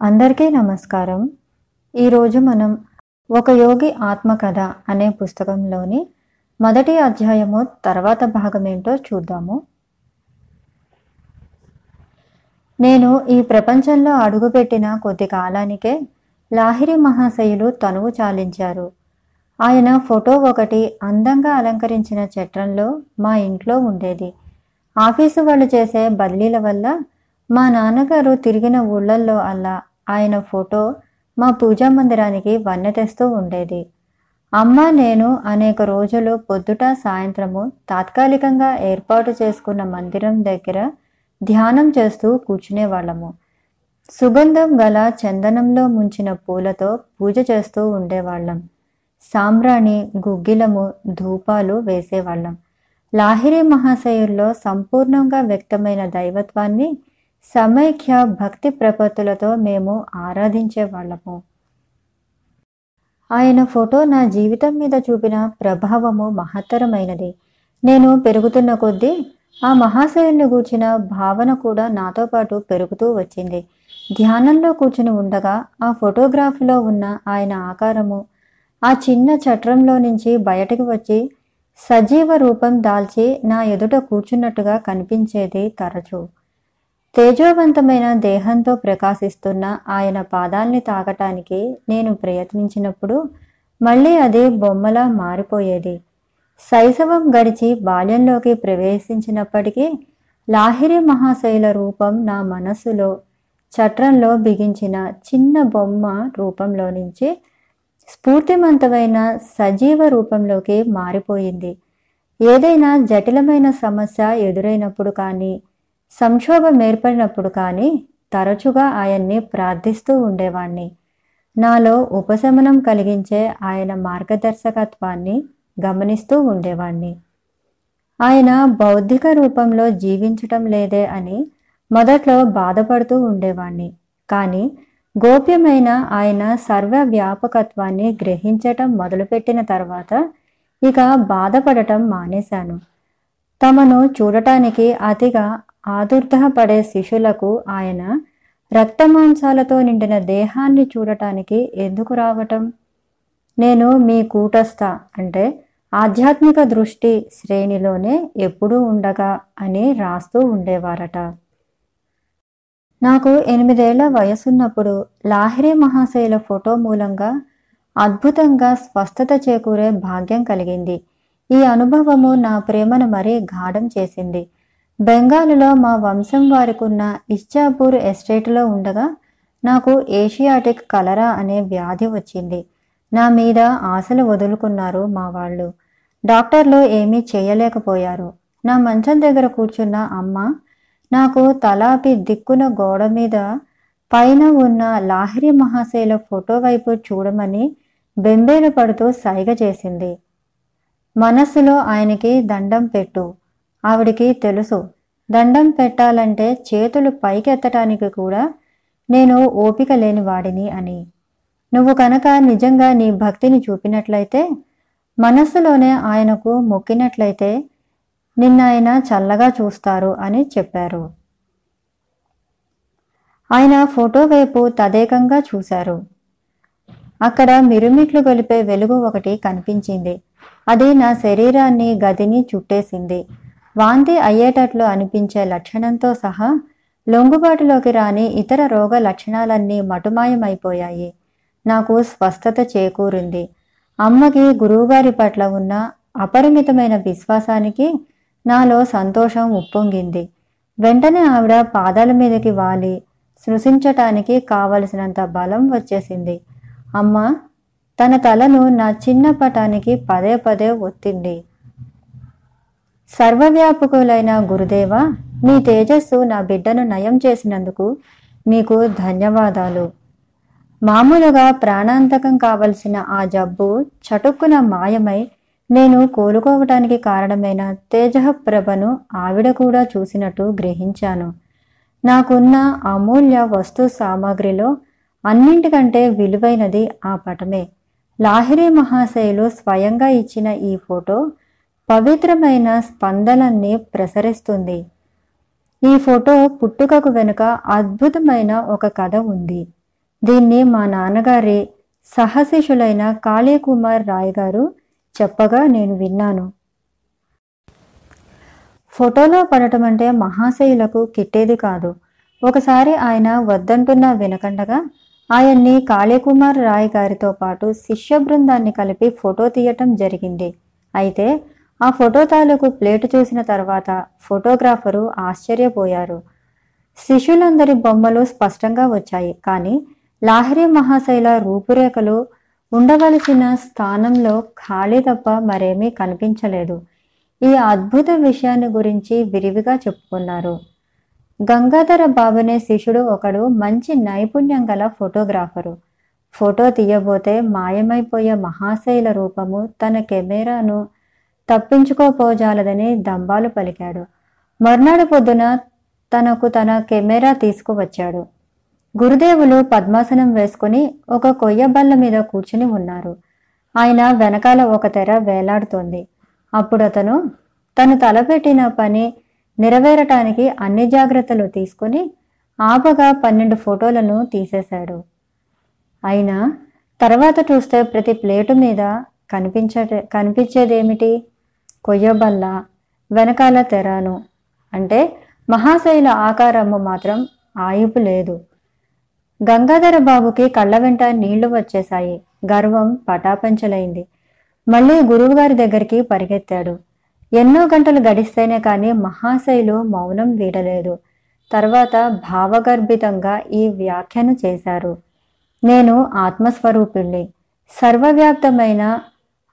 అందరికీ నమస్కారం. ఈరోజు మనం ఒక యోగి ఆత్మకథ అనే పుస్తకంలోని మొదటి అధ్యాయము తర్వాత భాగం ఏంటో చూద్దాము. నేను ఈ ప్రపంచంలో అడుగుపెట్టిన కొద్ది కాలానికే లాహిరి మహాశయులు తనువు చాలించారు. ఆయన ఫోటో ఒకటి అందంగా అలంకరించిన చట్రంలో మా ఇంట్లో ఉండేది. ఆఫీసు వాళ్ళు చేసే బదిలీల వల్ల మా నాన్నగారు తిరిగిన ఊళ్ళల్లో అలా ఆయన ఫోటో మా పూజా మందిరానికి వన్నె తెస్తూ ఉండేది. అమ్మ నేను అనేక రోజులు పొద్దుట సాయంత్రము తాత్కాలికంగా ఏర్పాటు చేసుకున్న మందిరం దగ్గర ధ్యానం చేస్తూ కూర్చునేవాళ్ళము. సుగంధం గల చందనంలో ముంచిన పూలతో పూజ చేస్తూ ఉండేవాళ్ళం. సాంబ్రాణి గుగ్గిలము ధూపాలు వేసేవాళ్ళం. లాహిరి మహాశయుల్లో సంపూర్ణంగా వ్యక్తమైన దైవత్వాన్ని సమైక్య భక్తి ప్రపత్తులతో మేము ఆరాధించే వాళ్ళము. ఆయన ఫోటో నా జీవితం మీద చూపిన ప్రభావము మహత్తరమైనది. నేను పెరుగుతున్న కొద్దీ ఆ మహాశయుని గూర్చిన భావన కూడా నాతో పాటు పెరుగుతూ వచ్చింది. ధ్యానంలో కూర్చుని ఉండగా ఆ ఫోటోగ్రాఫ్లో ఉన్న ఆయన ఆకారము ఆ చిన్న చట్రంలో నుంచి బయటకు వచ్చి సజీవ రూపం దాల్చి నా ఎదుట కూర్చున్నట్టుగా కనిపించేది తరచూ. తేజోవంతమైన దేహంతో ప్రకాశిస్తున్న ఆయన పాదాల్ని తాకటానికి నేను ప్రయత్నించినప్పుడు మళ్ళీ అది బొమ్మలా మారిపోయేది. శైశవం గడిచి బాల్యంలోకి ప్రవేశించినప్పటికీ లాహిరి మహాశైల రూపం నా మనస్సులో చట్రంలో బిగించిన చిన్న బొమ్మ రూపంలో నుంచి స్ఫూర్తిమంతమైన సజీవ రూపంలోకి మారిపోయింది. ఏదైనా జటిలమైన సమస్య ఎదురైనప్పుడు కానీ సంక్షోభం ఏర్పడినప్పుడు కానీ తరచుగా ఆయన్ని ప్రార్థిస్తూ ఉండేవాణ్ణి. నాలో ఉపశమనం కలిగించే ఆయన మార్గదర్శకత్వాన్ని గమనిస్తూ ఉండేవాణ్ణి. ఆయన బౌద్ధిక రూపంలో జీవించటం లేదే అని మొదట్లో బాధపడుతూ ఉండేవాణ్ణి. కానీ గోప్యమైన ఆయన సర్వవ్యాపకత్వాన్ని గ్రహించటం మొదలుపెట్టిన తర్వాత ఇక బాధపడటం మానేశాను. తమను చూడటానికి అతిగా ఆదుర్దపడే శిష్యులకు ఆయన రక్తమాంసాలతో నిండిన దేహాన్ని చూడటానికి ఎందుకు రావటం? నేను మీ కూటస్థ అంటే ఆధ్యాత్మిక దృష్టి శ్రేణిలోనే ఎప్పుడూ ఉండగా అని రాస్తూ ఉండేవారట. నాకు ఎనిమిదేళ్ళ వయసున్నప్పుడు లాహిరి మహాశైల ఫోటో మూలంగా అద్భుతంగా స్వస్థత చేకూరే భాగ్యం కలిగింది. ఈ అనుభవము నా ప్రేమను మరీ గాఢం చేసింది. బెంగాలులో మా వంశం వారికున్న ఇచ్చాపూర్ ఎస్టేట్లో ఉండగా నాకు ఏషియాటిక్ కలరా అనే వ్యాధి వచ్చింది. నా మీద ఆశలు వదులుకున్నారు మా వాళ్ళు. డాక్టర్లు ఏమీ చేయలేకపోయారు. నా మంచం దగ్గర కూర్చున్న అమ్మ నాకు తలాపి దిక్కున గోడ మీద పైన ఉన్న లాహిరి మహాశైల ఫోటో వైపు చూడమని బెంబేలు పడుతూ సైగ చేసింది. మనస్సులో ఆయనకి దండం పెట్టు ఆవిడికి తెలుసు. దండం పెట్టాలంటే చేతులు పైకెత్తటానికి కూడా నేను ఓపిక లేని వాడిని అని. నువ్వు కనుక నిజంగా నీ భక్తిని చూపినట్లయితే మనస్సులోనే ఆయనకు మొక్కినట్లయితే నిన్నాయన చల్లగా చూస్తారు అని చెప్పారు. ఆయన ఫోటో వైపు తదేకంగా చూశారు. అక్కడ మిరుమిట్లు గొలిపే వెలుగు ఒకటి కనిపించింది. అది నా శరీరాన్ని గదిని చుట్టేసింది. వాంతి అయ్యేటట్లు అనిపించే లక్షణంతో సహా లొంగుబాటులోకి రాని ఇతర రోగ లక్షణాలన్నీ మటుమాయమైపోయాయి. నాకు స్వస్థత చేకూరింది. అమ్మకి గురువుగారి పట్ల ఉన్న అపరిమితమైన విశ్వాసానికి నాలో సంతోషం ఉప్పొంగింది. వెంటనే ఆవిడ పాదాల మీదకి వాలి సృశించటానికి కావలసినంత బలం వచ్చేసింది. అమ్మ తన తలను నా చిన్న పటానికి పదే పదే ఒత్తింది. సర్వవ్యాపకులైన గురుదేవ మీ తేజస్సు నా బిడ్డను నయం చేసినందుకు మీకు ధన్యవాదాలు. మామూలుగా ప్రాణాంతకం కావలసిన ఆ జబ్బు చటుక్కున మాయమై నేను కోలుకోవటానికి కారణమైన తేజఃప్రభను ఆవిడ కూడా చూసినట్టు గ్రహించాను. నాకున్న అమూల్య వస్తు సామాగ్రిలో అన్నింటికంటే విలువైనది ఆ పటమే. లాహిరి మహాశయులు స్వయంగా ఇచ్చిన ఈ ఫోటో పవిత్రమైన స్పందనల్ని ప్రసరిస్తుంది. ఈ ఫోటో పుట్టుకకు వెనుక అద్భుతమైన ఒక కథ ఉంది. దీన్ని మా నాన్నగారి సహశిష్యులైన కాళీకుమార్ రాయ్ గారు చెప్పగా నేను విన్నాను. ఫోటోలో పడటం అంటే మహాశయులకు కిట్టేది కాదు. ఒకసారి ఆయన వద్దంటున్న వినకండగా ఆయన్ని కాళీకుమార్ రాయ్ గారితో పాటు శిష్య బృందాన్ని కలిపి ఫోటో తీయటం జరిగింది. అయితే ఆ ఫోటో తాలూకు ప్లేటు చూసిన తర్వాత ఫోటోగ్రాఫరు ఆశ్చర్యపోయారు. శిష్యులందరి బొమ్మలు స్పష్టంగా వచ్చాయి. కానీ లాహరి మహాశైల రూపురేఖలు ఉండవలసిన స్థానంలో ఖాళీ తప్ప మరేమీ కనిపించలేదు. ఈ అద్భుత విషయాన్ని గురించి విరివిగా చెప్పుకున్నారు. గంగాధర బాబునే శిష్యుడు ఒకడు మంచి నైపుణ్యం గల ఫోటోగ్రాఫరు. ఫోటో తీయబోతే మాయమైపోయే మహాశైల రూపము తన కెమెరాను తప్పించుకోపోజాలదని దంబాలు పలికాడు. మర్నాడు పొద్దున తనకు తన కెమెరా తీసుకువచ్చాడు. గురుదేవులు పద్మాసనం వేసుకుని ఒక కొయ్య బల్ల మీద కూర్చుని ఉన్నారు. ఆయన వెనకాల ఒక తెర వేలాడుతోంది. అప్పుడు అతను తను తలపెట్టిన పని నెరవేరటానికి అన్ని జాగ్రత్తలు తీసుకుని ఆపగా పన్నెండు ఫోటోలను తీసేశాడు. అయినా తర్వాత చూస్తే ప్రతి ప్లేటు మీద కనిపించ కనిపించేదేమిటి? కొయ్యబల్ల వెనకాల తెరాను. అంటే మహాశైల ఆకారము మాత్రం ఆయుపు లేదు. గంగాధర బాబుకి కళ్ళ వెంట నీళ్ళు వచ్చేశాయి. గర్వం పటాపంచలైంది. మళ్ళీ గురువుగారి దగ్గరికి పరిగెత్తాడు. ఎన్నో గంటలు గడిస్తేనే కానీ మహాశైలు మౌనం వీడలేదు. తర్వాత భావగర్భితంగా ఈ వ్యాఖ్యను చేశారు. నేను ఆత్మస్వరూపిణ్ణి. సర్వవ్యాప్తమైన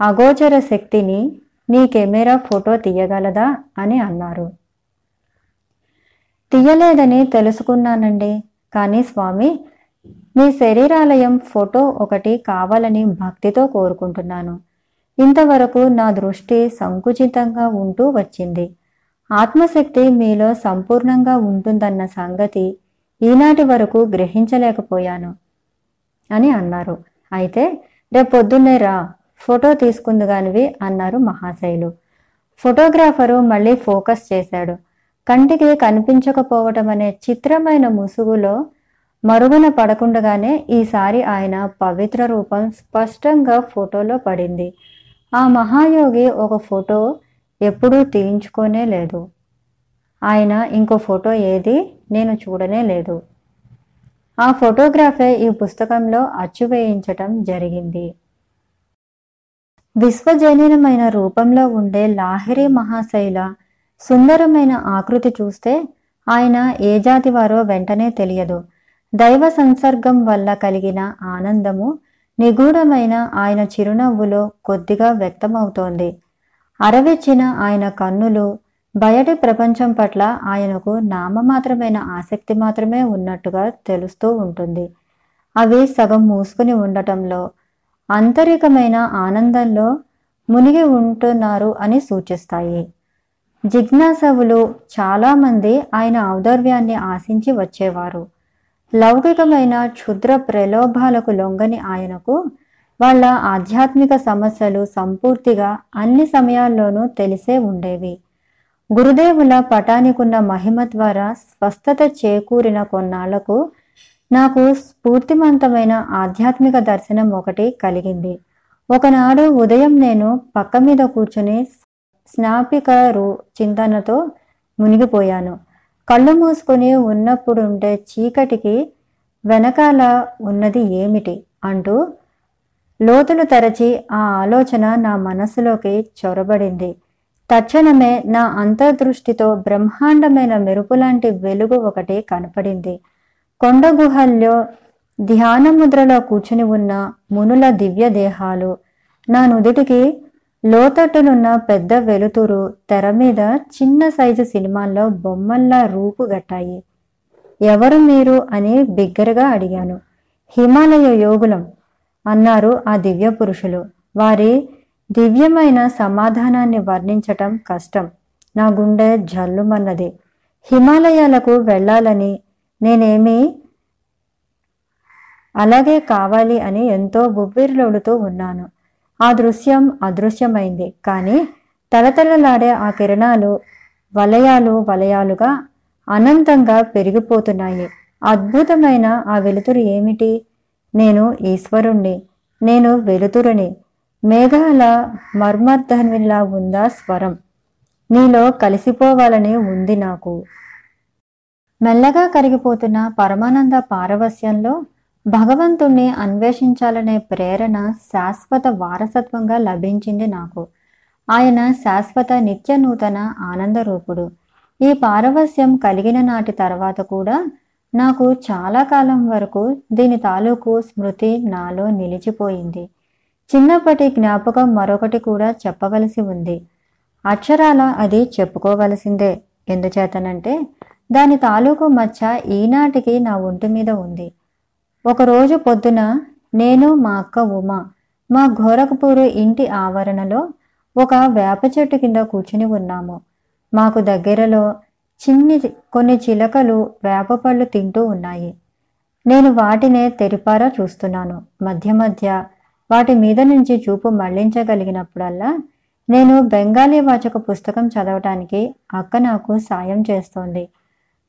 అగోచర శక్తిని నీ కెమెరా ఫోటో తీయగలదా? అని అన్నారు. తీయలేదని తెలుసుకున్నానండి. కానీ స్వామి మీ శరీరాలయం ఫోటో ఒకటి కావాలని భక్తితో కోరుకుంటున్నాను. ఇంతవరకు నా దృష్టి సంకుచితంగా ఉంటూ వచ్చింది. ఆత్మశక్తి మీలో సంపూర్ణంగా ఉంటుందన్న సంగతి ఈనాటి వరకు గ్రహించలేకపోయాను. అని అన్నారు. అయితే రేపొద్దున్నే రా. ఫోటో తీసుకుందుగానివి అన్నారు మహాశైలు. ఫోటోగ్రాఫరు మళ్ళీ ఫోకస్ చేశాడు. కంటికి కనిపించకపోవటం అనే చిత్రమైన ముసుగులో మరుగున పడకుండగానే ఈసారి ఆయన పవిత్ర రూపం స్పష్టంగా ఫోటోలో పడింది. ఆ మహాయోగి ఒక ఫోటో ఎప్పుడూ తీయించుకోనే లేదు. ఆయన ఇంకో ఫోటో ఏది నేను చూడనే లేదు. ఆ ఫోటోగ్రాఫే ఈ పుస్తకంలో అచ్చు వేయించటం జరిగింది. విశ్వజనీనమైన రూపంలో ఉండే లాహిరి మహాశైల సుందరమైన ఆకృతి చూస్తే ఆయన ఏ జాతి వారో వెంటనే తెలియదు. దైవ సంసర్గం వల్ల కలిగిన ఆనందము నిగూఢమైన ఆయన చిరునవ్వులో కొద్దిగా వ్యక్తమవుతోంది. అరవెచ్చిన ఆయన కన్నులు బయటి ప్రపంచం పట్ల ఆయనకు నామమాత్రమైన ఆసక్తి మాత్రమే ఉన్నట్టుగా తెలుస్తూ ఉంటుంది. అవి సగం మూసుకుని ఉండటంలో ఆంతరికమైన ఆనందంలో మునిగి ఉంటున్నారు అని సూచిస్తాయి. జిజ్ఞాసవులు చాలామంది ఆయన ఔదర్యాన్ని ఆశించి వచ్చేవారు. లౌకికమైన క్షుద్ర ప్రలోభాలకు లొంగని ఆయనకు వాళ్ళ ఆధ్యాత్మిక సమస్యలు సంపూర్తిగా అన్ని సమయాల్లోనూ తెలిసే ఉండేవి. గురుదేవుల పటానికున్న మహిమ ద్వారా స్వస్థత చేకూరిన కొన్నాళ్ళకు నాకు స్ఫూర్తిమంతమైన ఆధ్యాత్మిక దర్శనం ఒకటి కలిగింది. ఒకనాడు ఉదయం నేను పక్క మీద కూర్చుని స్నాపిక రూ చింతనతో మునిగిపోయాను. కళ్ళు మూసుకొని ఉన్నప్పుడుండే చీకటికి వెనకాల ఉన్నది ఏమిటి అంటూ లోతులు తెరచి ఆ ఆలోచన నా మనస్సులోకి చొరబడింది. తక్షణమే నా అంతర్దృష్టితో బ్రహ్మాండమైన మెరుపులాంటి వెలుగు ఒకటి కనపడింది. కొండ గుహల్లో ధ్యాన ముద్రలో కూర్చుని ఉన్న మునుల దివ్య దేహాలు నా నుదుటికి లోతట్టునున్న పెద్ద వెలుతురు తెర మీద చిన్న సైజు సినిమాల్లో బొమ్మల్లా రూపుగట్టాయి ఎవరు మీరు అని బిగ్గరగా అడిగాను. హిమాలయ యోగులం అన్నారు ఆ దివ్య పురుషులు వారి దివ్యమైన సమాధానాన్ని వర్ణించటం కష్టం. నా గుండె జల్లుమన్నది. హిమాలయాలకు వెళ్ళాలని నేనేమి? అలాగే కావాలి అని ఎంతో బువ్విర్లోడుతూ ఉన్నాను. ఆ దృశ్యం అదృశ్యమైంది. కానీ తలతలలాడే ఆ కిరణాలు వలయాలు వలయాలుగా అనంతంగా పెరిగిపోతున్నాయి. అద్భుతమైన ఆ వెలుతురు ఏమిటి? నేను ఈశ్వరుణ్ణి నేను వెలుతురుని మేఘాల మర్మర్ధన్విలా ఉందా స్వరం? నీలో కలిసిపోవాలని ఉంది నాకు. మెల్లగా కరిగిపోతున్న పరమానంద పారవస్యంలో భగవంతుణ్ణి అన్వేషించాలనే ప్రేరణ శాశ్వత వారసత్వంగా లభించింది నాకు. ఆయన శాశ్వత నిత్య నూతన ఆనందరూపుడు ఈ పారవస్యం కలిగిన నాటి తర్వాత కూడా నాకు చాలా కాలం వరకు దీని తాలూకు స్మృతి నాలో నిలిచిపోయింది. చిన్నప్పటి జ్ఞాపకం మరొకటి కూడా చెప్పవలసి ఉంది. అక్షరాల అది చెప్పుకోవలసిందే. ఎందుచేతనంటే దాని తాలూకు మచ్చ ఈనాటికి నా ఒంటి మీద ఉంది. ఒకరోజు పొద్దున నేను మా అక్క ఉమ మా ఘోరకపూరు ఇంటి ఆవరణలో ఒక వేప చెట్టు కింద కూర్చుని ఉన్నాము. మాకు దగ్గరలో చిన్ని కొన్ని చిలకలు వేప పళ్ళు తింటూ ఉన్నాయి. నేను వాటినే తెరిపారా చూస్తున్నాను. మధ్య మధ్య వాటి మీద నుంచి చూపు మళ్ళించగలిగినప్పుడల్లా నేను బెంగాలీ వాచక పుస్తకం చదవటానికి అక్క నాకు సాయం చేస్తోంది.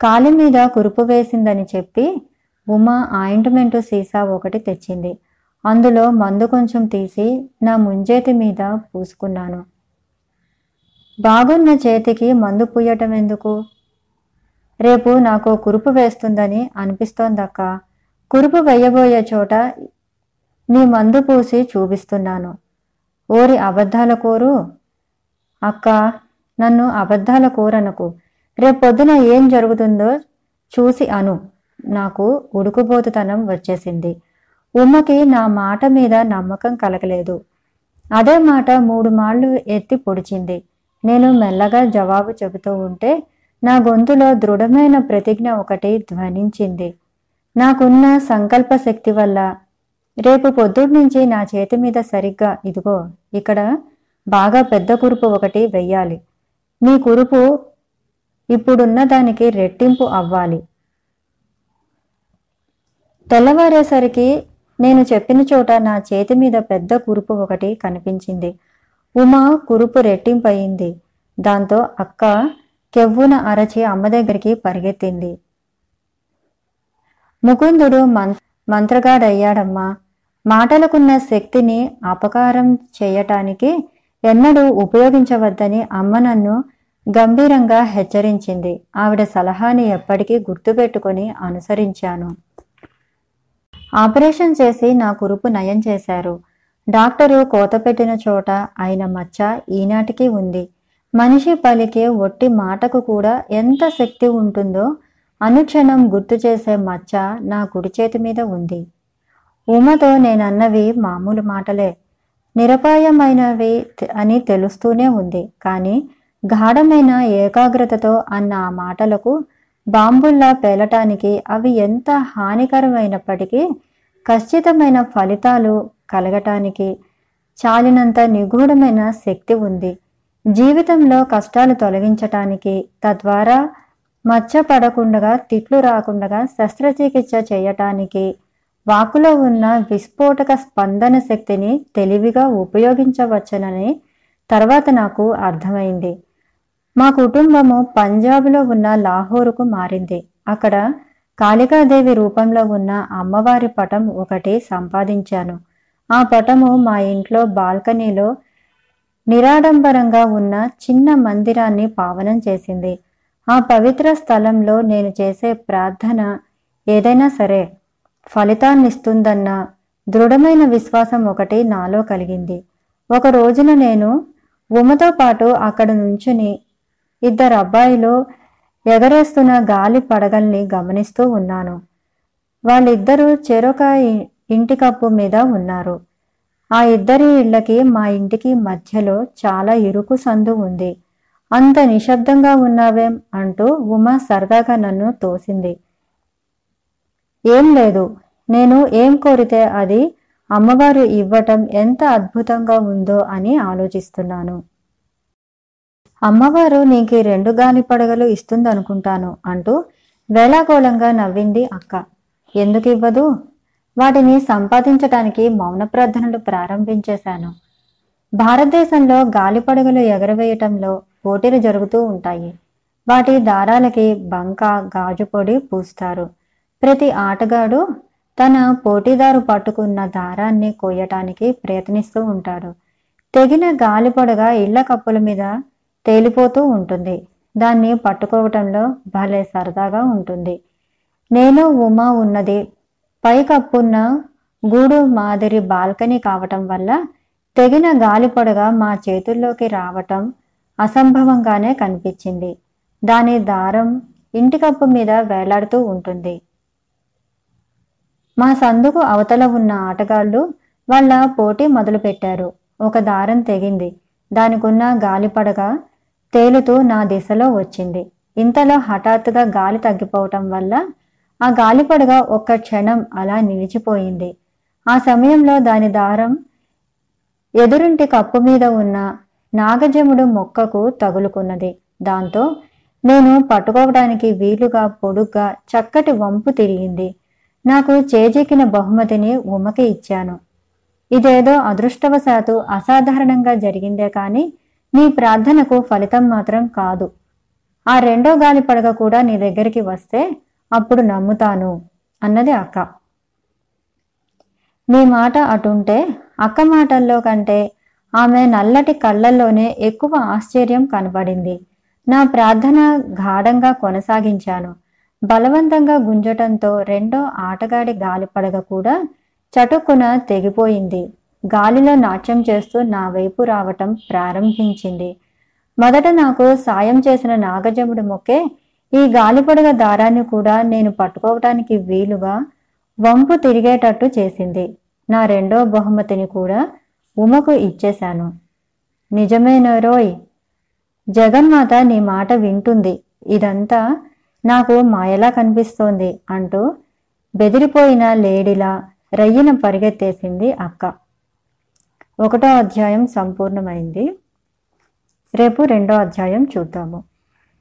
కాలి మీద కురుపు వేసిందని చెప్పి ఉమా ఆయింట్మెంటు సీసా ఒకటి తెచ్చింది. అందులో మందు కొంచెం తీసి నా ముంజేతి మీద పూసుకున్నాను. బాగున్న చేతికి మందు పూయటం ఎందుకు? రేపు నాకు కురుపు వేస్తుందని అనిపిస్తోందక్క. కురుపు వేయబోయే చోట నీ మందు పూసి చూపిస్తున్నాను. ఓరి అబద్ధాల కోరు? అక్క నన్ను అబద్ధాల కోరనకు. రేపొద్దున ఏం జరుగుతుందో చూసి అను. నాకు ఉడుకుబోతుతనం వచ్చేసింది. ఉమ్మకి నా మాట మీద నమ్మకం కలగలేదు. అదే మాట మూడు మాళ్ళు ఎత్తి పొడిచింది. నేను మెల్లగా జవాబు చెబుతూ ఉంటే నా గొంతులో దృఢమైన ప్రతిజ్ఞ ఒకటి ధ్వనించింది. నాకున్న సంకల్ప శక్తి వల్ల రేపు పొద్దున్నుంచి నా చేతి మీద సరిగ్గా ఇదిగో ఇక్కడ బాగా పెద్ద కురుపు ఒకటి వెయ్యాలి. మీ కురుపు ఇప్పుడున్న దానికి రెట్టింపు అవ్వాలి. తెల్లవారేసరికి నేను చెప్పిన చోట నా చేతి మీద పెద్ద కురుపు ఒకటి కనిపించింది. ఉమా కురుపు రెట్టింపయింది. దాంతో అక్క కెవ్వున అరచి అమ్మ దగ్గరికి పరిగెత్తింది. ముకుందుడు మం మంత్రగాడయ్యాడమ్మా. మాటలకున్న శక్తిని అపకారం చేయటానికి ఎన్నడూ ఉపయోగించవద్దని అమ్మ నన్ను గంభీరంగా హెచ్చరించింది. ఆవిడ సలహాని ఎప్పటికీ గుర్తుపెట్టుకొని అనుసరించాను. ఆపరేషన్ చేసి నా కురుపు నయం చేశారు. డాక్టరు కోత పెట్టిన చోట ఆయన మచ్చ ఈనాటికి ఉంది. మనిషి పలికే ఒట్టి మాటకు కూడా ఎంత శక్తి ఉంటుందో అనుక్షణం గుర్తు చేసే మచ్చ నా కుడి చేతి మీద ఉంది. ఉమతో నేనన్నవి మామూలు మాటలే. నిరపాయమైనవి అని తెలుస్తూనే ఉంది. కానీ గాఢమైన ఏకాగ్రతతో అన్న ఆ మాటలకు బాంబుల్లా పేలటానికి అవి ఎంత హానికరమైనప్పటికీ ఖచ్చితమైన ఫలితాలు కలగటానికి చాలినంత నిగూఢమైన శక్తి ఉంది. జీవితంలో కష్టాలు తొలగించటానికి తద్వారా మచ్చ పడకుండా తిట్లు రాకుండా శస్త్రచికిత్స చేయటానికి వాకులో ఉన్న విస్ఫోటక స్పందన శక్తిని తెలివిగా ఉపయోగించవచ్చనని తర్వాత నాకు అర్థమైంది. మా కుటుంబము పంజాబ్లో ఉన్న లాహోరుకు మారింది. అక్కడ కాళికాదేవి రూపంలో ఉన్న అమ్మవారి పటం ఒకటి సంపాదించాను. ఆ పటము మా ఇంట్లో బాల్కనీలో నిరాడంబరంగా ఉన్న చిన్న మందిరాన్ని పావనం చేసింది. ఆ పవిత్ర స్థలంలో నేను చేసే ప్రార్థన ఏదైనా సరే ఫలితాన్నిస్తుందన్న దృఢమైన విశ్వాసం ఒకటి నాలో కలిగింది. ఒక రోజున నేను ఉమతో పాటు అక్కడ నుంచుని ఇద్దరు అబ్బాయిలు ఎగరేస్తున్న గాలి పడగల్ని గమనిస్తూ ఉన్నాను. వాళ్ళిద్దరూ చెరొక ఇ- ఇంటి కప్పు మీద ఉన్నారు. ఆ ఇద్దరి ఇళ్ళకి మా ఇంటికి మధ్యలో చాలా ఇరుకు సందు ఉంది. అంత నిశ్శబ్దంగా ఉన్నావేం అంటూ ఉమ సరదాగా నన్ను తోసింది. ఏం లేదు నేను ఏం కోరితే అది అమ్మవారు ఇవ్వటం ఎంత అద్భుతంగా ఉందో అని ఆలోచిస్తున్నాను. అమ్మవారు నీకు ఈ రెండు గాలి పడగలు ఇస్తుందనుకుంటాను అంటూ వేళాకోళంగా నవ్వింది అక్క. ఎందుకు ఇవ్వదు? వాటిని సంపాదించటానికి మౌన ప్రార్థనలు ప్రారంభించేశాను. భారతదేశంలో గాలి పడగలు ఎగరవేయటంలో పోటీలు జరుగుతూ ఉంటాయి. వాటి దారాలకి బంక గాజు పొడి పూస్తారు. ప్రతి ఆటగాడు తన పోటీదారు పట్టుకున్న దారాన్ని కోయటానికి ప్రయత్నిస్తూ ఉంటాడు. తెగిన గాలిపొడగా ఇళ్ళ కప్పుల మీద తేలిపోతూ ఉంటుంది. దాన్ని పట్టుకోవటంలో భలే సరదాగా ఉంటుంది. నేను ఉమా ఉన్నది. పైకప్పున్న గూడు మాదిరి బాల్కనీ కావటం వల్ల తెగిన గాలిపొడగా మా చేతుల్లోకి రావటం అసంభవంగానే కనిపించింది. దాని దారం ఇంటికప్పు మీద వేలాడుతూ ఉంటుంది. మా సందుకు అవతల ఉన్న ఆటగాళ్ళు వాళ్ళ పోటీ మొదలుపెట్టారు. ఒక దారం తెగింది. దానికున్న గాలిపడగ తేలుతూ నా దిశలో వచ్చింది. ఇంతలో హఠాత్తుగా గాలి తగ్గిపోవటం వల్ల ఆ గాలిపడగ ఒక్క క్షణం అలా నిలిచిపోయింది. ఆ సమయంలో దాని దారం ఎదురింటి కప్పు మీద ఉన్న నాగజముడు మొక్కకు తగులుకున్నది. దాంతో నేను పట్టుకోవడానికి వీలుగా పొడుగ్గా చక్కటి వంపు తిరిగింది. నాకు చేజెక్కిన బహుమతిని ఉమకి ఇచ్చాను. ఇదేదో అదృష్టవశాత్తు అసాధారణంగా జరిగిందే కానీ నీ ప్రార్థనకు ఫలితం మాత్రం కాదు. ఆ రెండో గాలి పడగ కూడా నీ దగ్గరికి వస్తే అప్పుడు నమ్ముతాను అన్నది అక్క. నీ మాట అటుంటే అక్క మాటల్లో కంటే ఆమె నల్లటి కళ్ళల్లోనే ఎక్కువ ఆశ్చర్యం కనబడింది. నా ప్రార్థన గాఢంగా కొనసాగించాను. బలవంతంగా గుంజటంతో రెండో ఆటగాడి గాలిపడగ కూడా చటుక్కున తెగిపోయింది. గాలిలో నాట్యం చేస్తూ నా వైపు రావటం ప్రారంభించింది. మొదట నాకు సాయం చేసిన నాగజముడి మొక్కే ఈ గాలిపడగ దారాన్ని కూడా నేను పట్టుకోవటానికి వీలుగా వంపు తిరిగేటట్టు చేసింది. నా రెండో బహుమతిని కూడా ఉమకు ఇచ్చేశాను. నిజమేనరోయ్ జగన్మాత నీ మాట వింటుంది. ఇదంతా నాకు మాయలా కనిపిస్తోంది అంటూ బెదిరిపోయిన లేడిలా రయ్యన పరిగెత్తేసింది అక్క. ఒకటో అధ్యాయం సంపూర్ణమైంది. రేపు రెండో అధ్యాయం చూద్దాము.